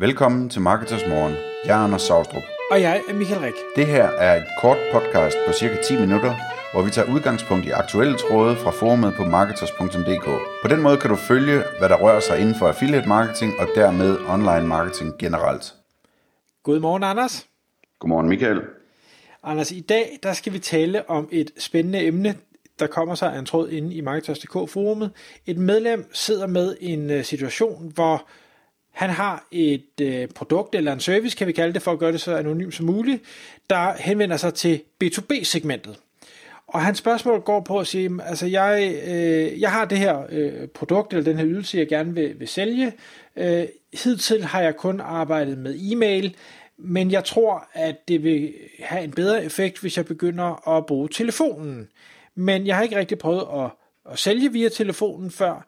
Velkommen til Marketers Morgen. Jeg er Anders Saustrup. Og jeg er Michael Rik. Det her er et kort podcast på cirka 10 minutter, hvor vi tager udgangspunkt i aktuelle tråde fra forumet på marketers.dk. På den måde kan du følge, hvad der rører sig inden for affiliate marketing og dermed online marketing generelt. Godmorgen, Anders. Godmorgen, Michael. Anders, i dag der skal vi tale om et spændende emne, der kommer sig af en tråd inde i Marketers.dk-forumet. Et medlem sidder med en øh, situation, hvor han har et øh, produkt eller en service, kan vi kalde det, for at gøre det så anonymt som muligt, der henvender sig til B2B-segmentet. Og hans spørgsmål går på at sige, altså jeg, øh, jeg har det her øh, produkt eller den her ydelse, jeg gerne vil, vil sælge. Øh, hidtil har jeg kun arbejdet med e-mail, men jeg tror, at det vil have en bedre effekt, hvis jeg begynder at bruge telefonen. Men jeg har ikke rigtig prøvet at, at sælge via telefonen før.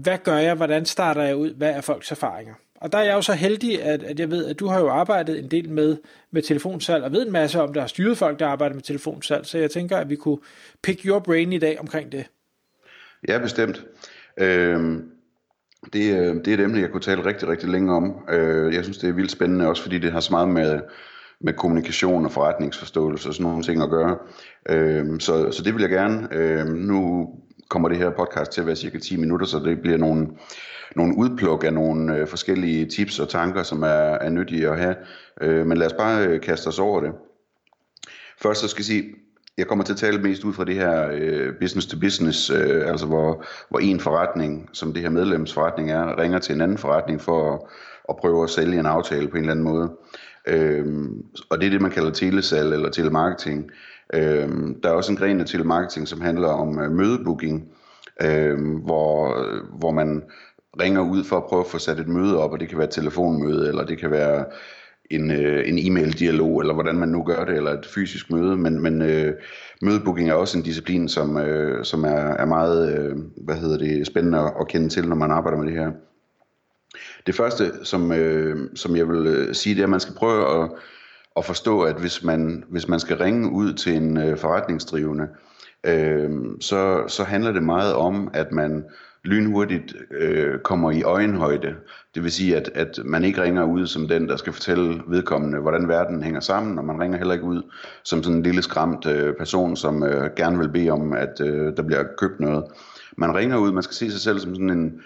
Hvad gør jeg? Hvordan starter jeg ud? Hvad er folks erfaringer? Og der er jeg jo så heldig, at, at jeg ved, at du har jo arbejdet en del med, med telefonsalg, og ved en masse om, der har styret folk, der arbejder med telefonsalg, så jeg tænker, at vi kunne pick your brain i dag omkring det. Ja, bestemt. Øhm, det, øh, det er et emne, jeg kunne tale rigtig, rigtig længe om. Øh, jeg synes, det er vildt spændende, også fordi det har så meget med, med kommunikation og forretningsforståelse og sådan nogle ting at gøre. Øh, så, så det vil jeg gerne. Øh, nu kommer det her podcast til at være cirka 10 minutter, så det bliver nogle, nogle udpluk af nogle øh, forskellige tips og tanker, som er, er nyttige at have. Øh, men lad os bare øh, kaste os over det. Først så skal jeg sige, jeg kommer til at tale mest ud fra det her øh, business to business, øh, altså hvor, hvor en forretning, som det her medlemsforretning er, ringer til en anden forretning for at, at prøve at sælge en aftale på en eller anden måde. Øh, og det er det, man kalder telesal eller telemarketing. Øhm, der er også en gren af telemarketing, som handler om øh, mødebooking, øhm, hvor, øh, hvor man ringer ud for at prøve at få sat et møde op, og det kan være et telefonmøde, eller det kan være en, øh, en e-mail-dialog, eller hvordan man nu gør det, eller et fysisk møde, men, men øh, mødebooking er også en disciplin, som, øh, som er, er meget øh, hvad hedder det, spændende at kende til, når man arbejder med det her. Det første, som, øh, som jeg vil øh, sige, det er, at man skal prøve at, at forstå, at hvis man, hvis man skal ringe ud til en øh, forretningsdrivende, øh, så, så handler det meget om, at man lynhurtigt øh, kommer i øjenhøjde. Det vil sige, at, at man ikke ringer ud som den, der skal fortælle vedkommende, hvordan verden hænger sammen, og man ringer heller ikke ud som sådan en lille skræmt øh, person, som øh, gerne vil bede om, at øh, der bliver købt noget. Man ringer ud, man skal se sig selv som sådan en,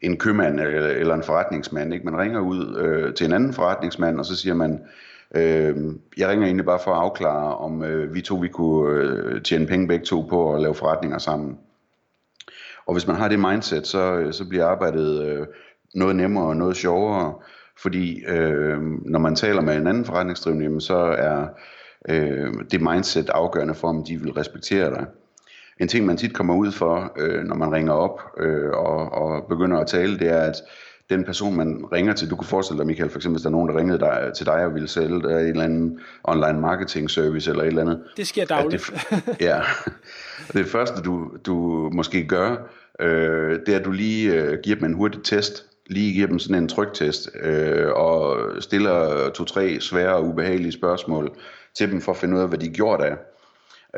en købmand eller, eller en forretningsmand. Ikke? Man ringer ud øh, til en anden forretningsmand, og så siger man, øh, jeg ringer egentlig bare for at afklare, om øh, vi to vi kunne øh, tjene penge begge to på at lave forretninger sammen. Og hvis man har det mindset, så, øh, så bliver arbejdet øh, noget nemmere og noget sjovere, fordi øh, når man taler med en anden forretningsdrivende, så er øh, det mindset afgørende for, om de vil respektere dig. En ting, man tit kommer ud for, øh, når man ringer op øh, og, og begynder at tale, det er, at den person, man ringer til, du kunne forestille dig, Michael, for eksempel, hvis der er nogen, der ringede dig, til dig og ville sælge dig en eller anden online marketing service eller et eller andet. Det sker dagligt. Det, ja, det første, du, du måske gør, øh, det er, at du lige øh, giver dem en hurtig test, lige giver dem sådan en tryktest, øh, og stiller to-tre svære og ubehagelige spørgsmål til dem, for at finde ud af, hvad de gjort af.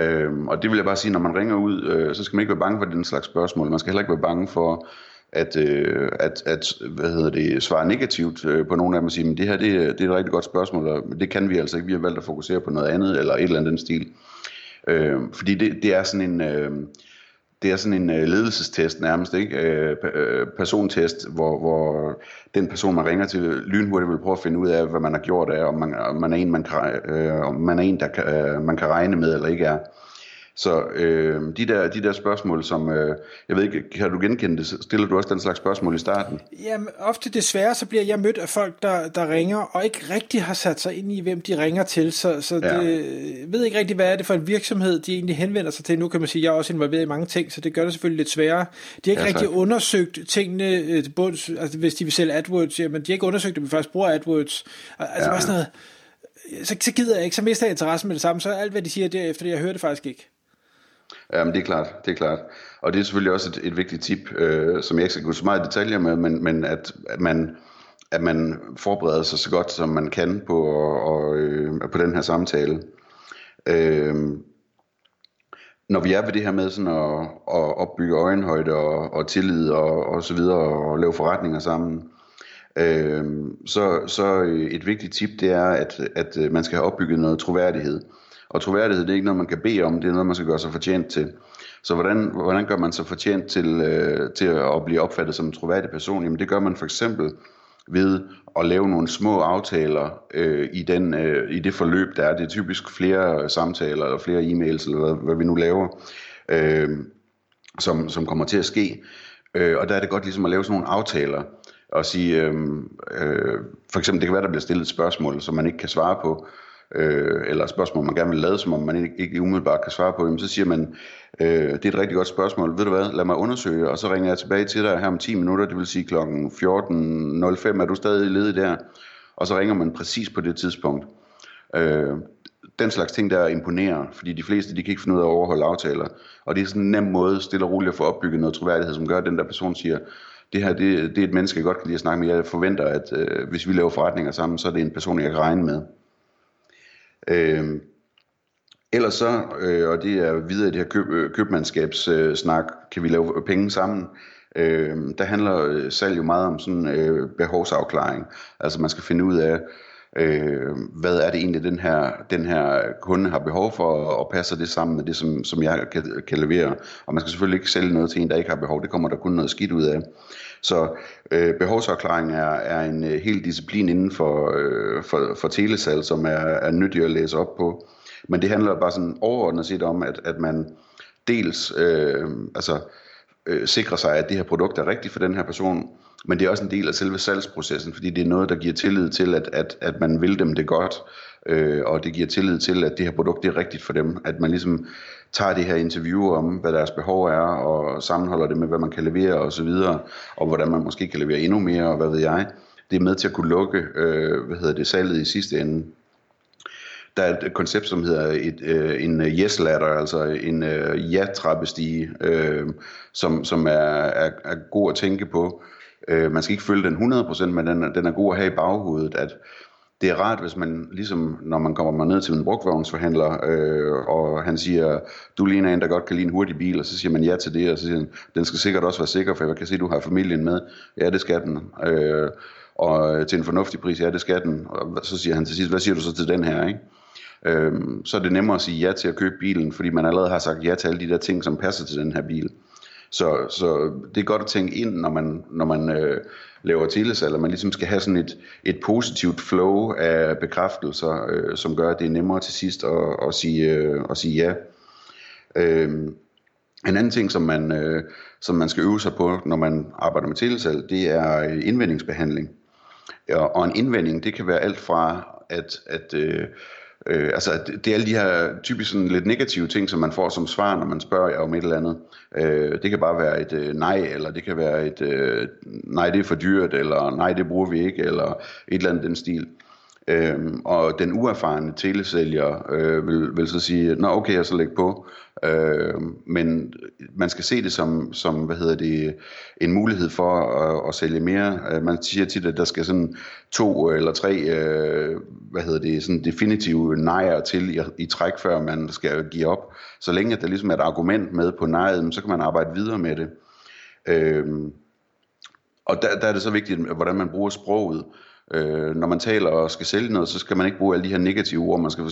Øhm, og det vil jeg bare sige, når man ringer ud, øh, så skal man ikke være bange for den slags spørgsmål. Man skal heller ikke være bange for at, øh, at, at hvad hedder det, svare negativt øh, på nogle af dem og sige, men det her det, det er et rigtig godt spørgsmål, og det kan vi altså ikke. Vi har valgt at fokusere på noget andet, eller et eller andet den stil. Øh, fordi det, det er sådan en... Øh, det er sådan en øh, ledelsestest nærmest, ikke? Øh, øh, persontest, hvor, hvor den person, man ringer til, lynhurtigt vil prøve at finde ud af, hvad man har gjort af, om man, om man er en, man kan, øh, om man er en der kan, øh, man kan regne med eller ikke er. Så øh, de, der, de der spørgsmål, som, øh, jeg ved ikke, kan du genkende det? Stiller du også den slags spørgsmål i starten? Jamen, ofte desværre, så bliver jeg mødt af folk, der, der ringer, og ikke rigtig har sat sig ind i, hvem de ringer til, så, så ja. det, jeg ved ikke rigtig, hvad er det for en virksomhed, de egentlig henvender sig til. Nu kan man sige, at jeg er også involveret i mange ting, så det gør det selvfølgelig lidt sværere. De har ikke ja, rigtig undersøgt tingene, øh, både, altså hvis de vil sælge AdWords, jamen de har ikke undersøgt, at vi faktisk bruger AdWords. Altså ja. bare sådan noget, så, så gider jeg ikke, så mister jeg interessen med det samme, så alt hvad de siger derefter, jeg hører det faktisk ikke. Ja, men det er klart, det er klart. Og det er selvfølgelig også et, et vigtigt tip, øh, som jeg ikke skal gå så meget i detaljer med, men, men at, at man at man forbereder sig så godt som man kan på, og, og, øh, på den her samtale. Øh, når vi er ved det her med sådan at, at opbygge øjenhøjde og, og tillid og, og så videre og lave forretninger sammen, Øh, så, så et vigtigt tip, det er, at, at man skal have opbygget noget troværdighed. Og troværdighed, det er ikke noget, man kan bede om, det er noget, man skal gøre sig fortjent til. Så hvordan, hvordan gør man sig fortjent til, øh, til at blive opfattet som en troværdig person? Jamen det gør man for eksempel ved at lave nogle små aftaler øh, i, den, øh, i det forløb, der er. Det er typisk flere samtaler eller flere e-mails, eller hvad, hvad vi nu laver, øh, som, som kommer til at ske. Øh, og der er det godt ligesom at lave sådan nogle aftaler, og sige, øh, øh, for eksempel det kan være, der bliver stillet et spørgsmål, som man ikke kan svare på, øh, eller spørgsmål, man gerne vil lade, som om man ikke, ikke umiddelbart kan svare på, jamen, så siger man, øh, det er et rigtig godt spørgsmål, ved du hvad, lad mig undersøge, og så ringer jeg tilbage til dig her om 10 minutter, det vil sige kl. 14.05, er du stadig ledig der? Og så ringer man præcis på det tidspunkt. Øh, den slags ting, der imponerer, fordi de fleste, de kan ikke finde ud af at overholde aftaler. Og det er sådan en nem måde, stille og roligt at få opbygget noget troværdighed, som gør, at den der person siger, det her, det, det er et menneske, jeg godt kan lide at snakke med. Jeg forventer, at øh, hvis vi laver forretninger sammen, så er det en person, jeg kan regne med. Øh, ellers så, øh, og det er videre i det her køb, købmandskabssnak, øh, øh kan vi lave øh, penge sammen. Øh, der handler øh, salg jo meget om sådan øh, behovsafklaring. Altså man skal finde ud af, øh, hvad er det egentlig, den her, den her kunde har behov for, og passer det sammen med det, som, som jeg kan, kan levere. Og man skal selvfølgelig ikke sælge noget til en, der ikke har behov. Det kommer der kun noget skidt ud af. Så øh, behovsafklaring er, er en øh, hel disciplin inden for, øh, for, for telesal, som er, er nyttig at læse op på. Men det handler bare sådan overordnet set om, at, at man dels øh, altså, øh, sikrer sig, at det her produkt er rigtigt for den her person, men det er også en del af selve salgsprocessen, fordi det er noget, der giver tillid til, at, at, at man vil dem det godt, øh, og det giver tillid til, at det her produkt det er rigtigt for dem, at man ligesom tager det her interview om, hvad deres behov er, og sammenholder det med, hvad man kan levere og så videre, og hvordan man måske kan levere endnu mere, og hvad ved jeg. Det er med til at kunne lukke, øh, hvad hedder det, salget i sidste ende. Der er et koncept, som hedder et, øh, en øh, yes ladder, altså en øh, ja-trappestige, øh, som, som er, er, er god at tænke på. Øh, man skal ikke følge den 100%, men den, den er god at have i baghovedet, at det er rart, hvis man, ligesom når man kommer ned til en brugvognsforhandler, øh, og han siger, du ligner en, der godt kan lide en hurtig bil, og så siger man ja til det, og så siger han, den skal sikkert også være sikker, for jeg kan se, du har familien med. Ja, det skal den. Øh, og til en fornuftig pris, ja, det skal den. Og så siger han til sidst, hvad siger du så til den her, ikke? Øhm, så er det nemmere at sige ja til at købe bilen, fordi man allerede har sagt ja til alle de der ting, som passer til den her bil. Så, så det er godt at tænke ind, når man, når man øh, laver telesalg, at man ligesom skal have sådan et, et positivt flow af bekræftelser, øh, som gør, at det er nemmere til sidst at, at, sige, øh, at sige ja. Øh, en anden ting, som man, øh, som man skal øve sig på, når man arbejder med telesalg, det er øh, indvendingsbehandling. Og en indvending, det kan være alt fra, at, at øh, Øh, altså, det, det er alle de her typisk sådan lidt negative ting, som man får som svar, når man spørger om et eller andet. Øh, det kan bare være et øh, nej, eller det kan være et øh, nej, det er for dyrt, eller nej, det bruger vi ikke, eller et eller andet den stil. Øhm, og den uerfarne telesælger øh, vil, vil så sige, nå okay, jeg så lægge på. Øh, men man skal se det som, som hvad hedder det, en mulighed for at, at sælge mere. Øh, man siger tit, at der skal sådan to eller tre øh, hvad hedder det, sådan definitive nejer til i, i træk, før man skal give op. Så længe der ligesom er et argument med på nejet, så kan man arbejde videre med det. Øh, og der, der er det så vigtigt, hvordan man bruger sproget. Øh, når man taler og skal sælge noget, så skal man ikke bruge alle de her negative ord. Man skal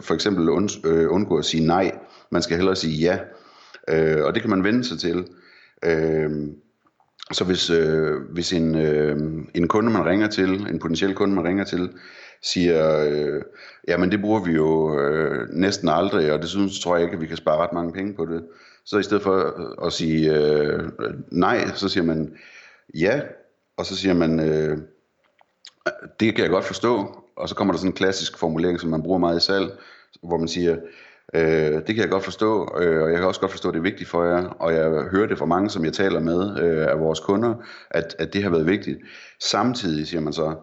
for eksempel øh, øh, undgå at sige nej. Man skal hellere sige ja. Øh, og det kan man vende sig til. Øh, så hvis, øh, hvis en, øh, en kunde, man ringer til, en potentiel kunde, man ringer til, siger, øh, jamen det bruger vi jo øh, næsten aldrig, og desuden så tror jeg ikke, at vi kan spare ret mange penge på det. Så i stedet for øh, at sige øh, nej, så siger man ja, og så siger man, øh, det kan jeg godt forstå, og så kommer der sådan en klassisk formulering, som man bruger meget i salg, hvor man siger, øh, det kan jeg godt forstå, øh, og jeg kan også godt forstå, at det er vigtigt for jer, og jeg hører det fra mange, som jeg taler med øh, af vores kunder, at, at det har været vigtigt. Samtidig siger man så,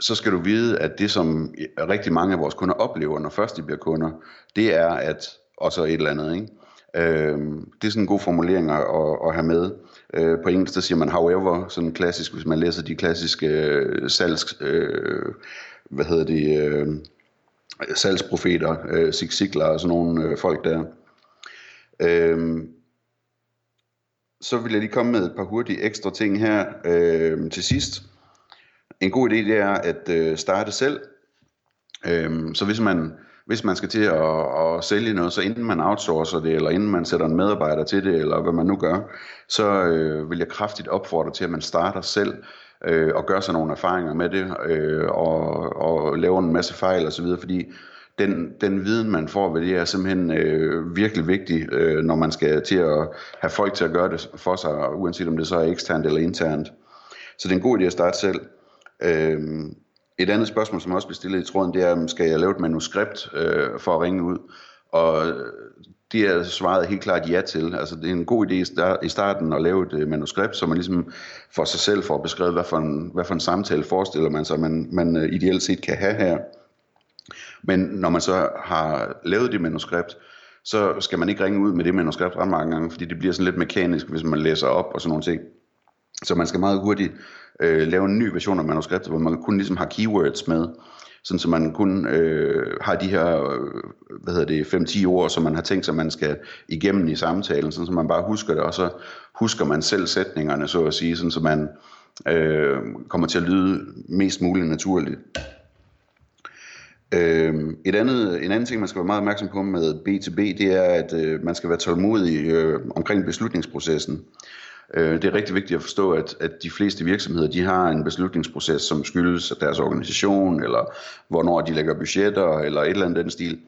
så skal du vide, at det som rigtig mange af vores kunder oplever, når først de bliver kunder, det er at, og så et eller andet, ikke? Øh, det er sådan en god formulering at, at have med. Øh, på engelsk der siger man however, sådan klassisk, hvis man læser de klassiske øh, salgs, øh, hvad hedder det, øh, salgsprofeter, øh, Zig Ziglar og sådan nogle øh, folk der. Øh, så vil jeg lige komme med et par hurtige ekstra ting her øh, til sidst. en god idé det er at øh, starte selv. Øhm, så hvis man, hvis man skal til at, at sælge noget, så inden man outsourcer det, eller inden man sætter en medarbejder til det, eller hvad man nu gør, så øh, vil jeg kraftigt opfordre til, at man starter selv øh, og gør sig nogle erfaringer med det, øh, og, og laver en masse fejl osv., fordi den, den viden, man får ved det, er simpelthen øh, virkelig vigtig, øh, når man skal til at have folk til at gøre det for sig, uanset om det så er eksternt eller internt. Så det er en god idé at starte selv. Øh, et andet spørgsmål, som også bliver stillet i tråden, det er, skal jeg lave et manuskript øh, for at ringe ud? Og øh, det er svaret helt klart ja til. Altså det er en god idé i starten at lave et øh, manuskript, så man ligesom for sig selv får beskrevet, hvad for en, hvad for en samtale forestiller man sig, man, man øh, ideelt set kan have her. Men når man så har lavet det manuskript, så skal man ikke ringe ud med det manuskript ret mange gange, fordi det bliver sådan lidt mekanisk, hvis man læser op og sådan nogle ting. Så man skal meget hurtigt øh, lave en ny version af manuskriptet, hvor man kun ligesom har keywords med, sådan så man kun øh, har de her, øh, hvad hedder det, 5-10 ord, som man har tænkt sig, man skal igennem i samtalen, sådan så man bare husker det, og så husker man selv sætningerne, så at sige, sådan så man øh, kommer til at lyde mest muligt naturligt. Øh, et andet, en anden ting, man skal være meget opmærksom på med B2B, det er, at øh, man skal være tålmodig øh, omkring beslutningsprocessen. Øh, det er rigtig vigtigt at forstå, at, at de fleste virksomheder de har en beslutningsproces, som skyldes deres organisation, eller hvornår de lægger budgetter, eller et eller andet den stil.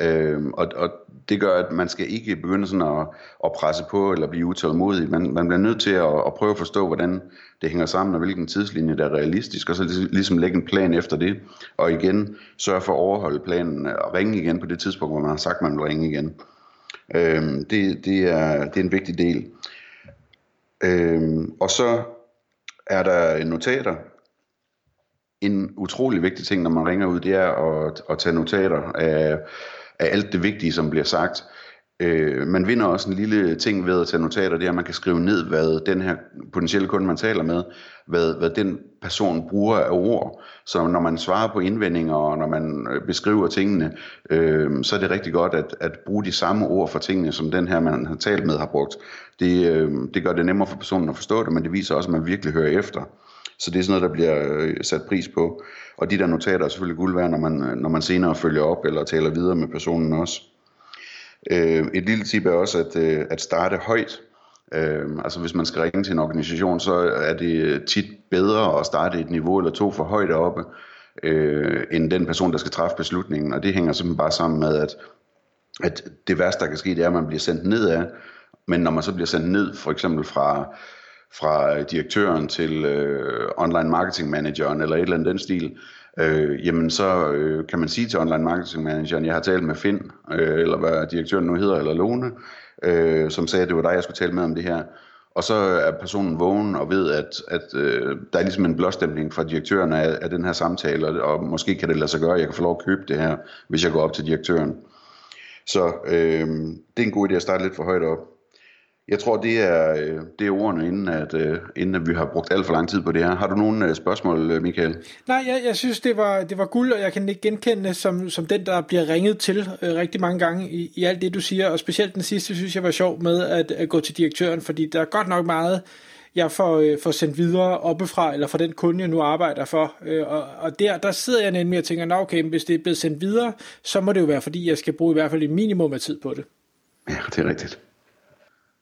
Øhm, og, og det gør, at man skal ikke begynde sådan at, at presse på eller blive utålmodig. Man, man bliver nødt til at, at prøve at forstå, hvordan det hænger sammen, og hvilken tidslinje der er realistisk, og så ligesom lægge en plan efter det. Og igen, sørge for at overholde planen og ringe igen på det tidspunkt, hvor man har sagt, man vil ringe igen. Øhm, det, det, er, det er en vigtig del. Øhm, og så er der notater. En utrolig vigtig ting, når man ringer ud, det er at, at tage notater af, af alt det vigtige, som bliver sagt. Øh, man vinder også en lille ting ved at tage notater, det er, at man kan skrive ned, hvad den her potentielle kunde, man taler med, hvad, hvad den person bruger af ord. Så når man svarer på indvendinger, og når man øh, beskriver tingene, øh, så er det rigtig godt at, at bruge de samme ord for tingene, som den her, man har talt med, har brugt. Det, øh, det gør det nemmere for personen at forstå det, men det viser også, at man virkelig hører efter. Så det er sådan noget, der bliver øh, sat pris på. Og de der notater er selvfølgelig guld værd, når man, øh, når man senere følger op eller taler videre med personen også. Øh, et lille tip er også at, øh, at starte højt. Øh, altså hvis man skal ringe til en organisation, så er det tit bedre at starte et niveau eller to for højt oppe, øh, end den person, der skal træffe beslutningen. Og det hænger simpelthen bare sammen med, at, at det værste, der kan ske, det er, at man bliver sendt nedad. Men når man så bliver sendt ned, for eksempel fra, fra direktøren til øh, online marketing manageren eller et eller andet den stil, øh, jamen så øh, kan man sige til online marketing manageren, jeg har talt med Finn, øh, eller hvad direktøren nu hedder, eller Lone, øh, som sagde, at det var dig, jeg skulle tale med om det her. Og så er personen vågen og ved, at, at øh, der er ligesom en blåstempling fra direktøren af, af den her samtale, og, og måske kan det lade sig gøre, at jeg kan få lov at købe det her, hvis jeg går op til direktøren. Så øh, det er en god idé at starte lidt for højt op. Jeg tror, det er, øh, det er ordene, inden at, øh, inden at vi har brugt alt for lang tid på det her. Har du nogle øh, spørgsmål, Michael? Nej, jeg, jeg synes, det var, det var guld, og jeg kan ikke genkende som, som den, der bliver ringet til øh, rigtig mange gange i, i alt det, du siger. Og specielt den sidste, synes jeg var sjov med at, at gå til direktøren, fordi der er godt nok meget, jeg får, øh, får sendt videre oppefra, eller fra den kunde, jeg nu arbejder for. Øh, og, og der, der sidder jeg nemlig og tænker, okay, hvis det er blevet sendt videre, så må det jo være, fordi jeg skal bruge i hvert fald et minimum af tid på det. Ja, det er rigtigt.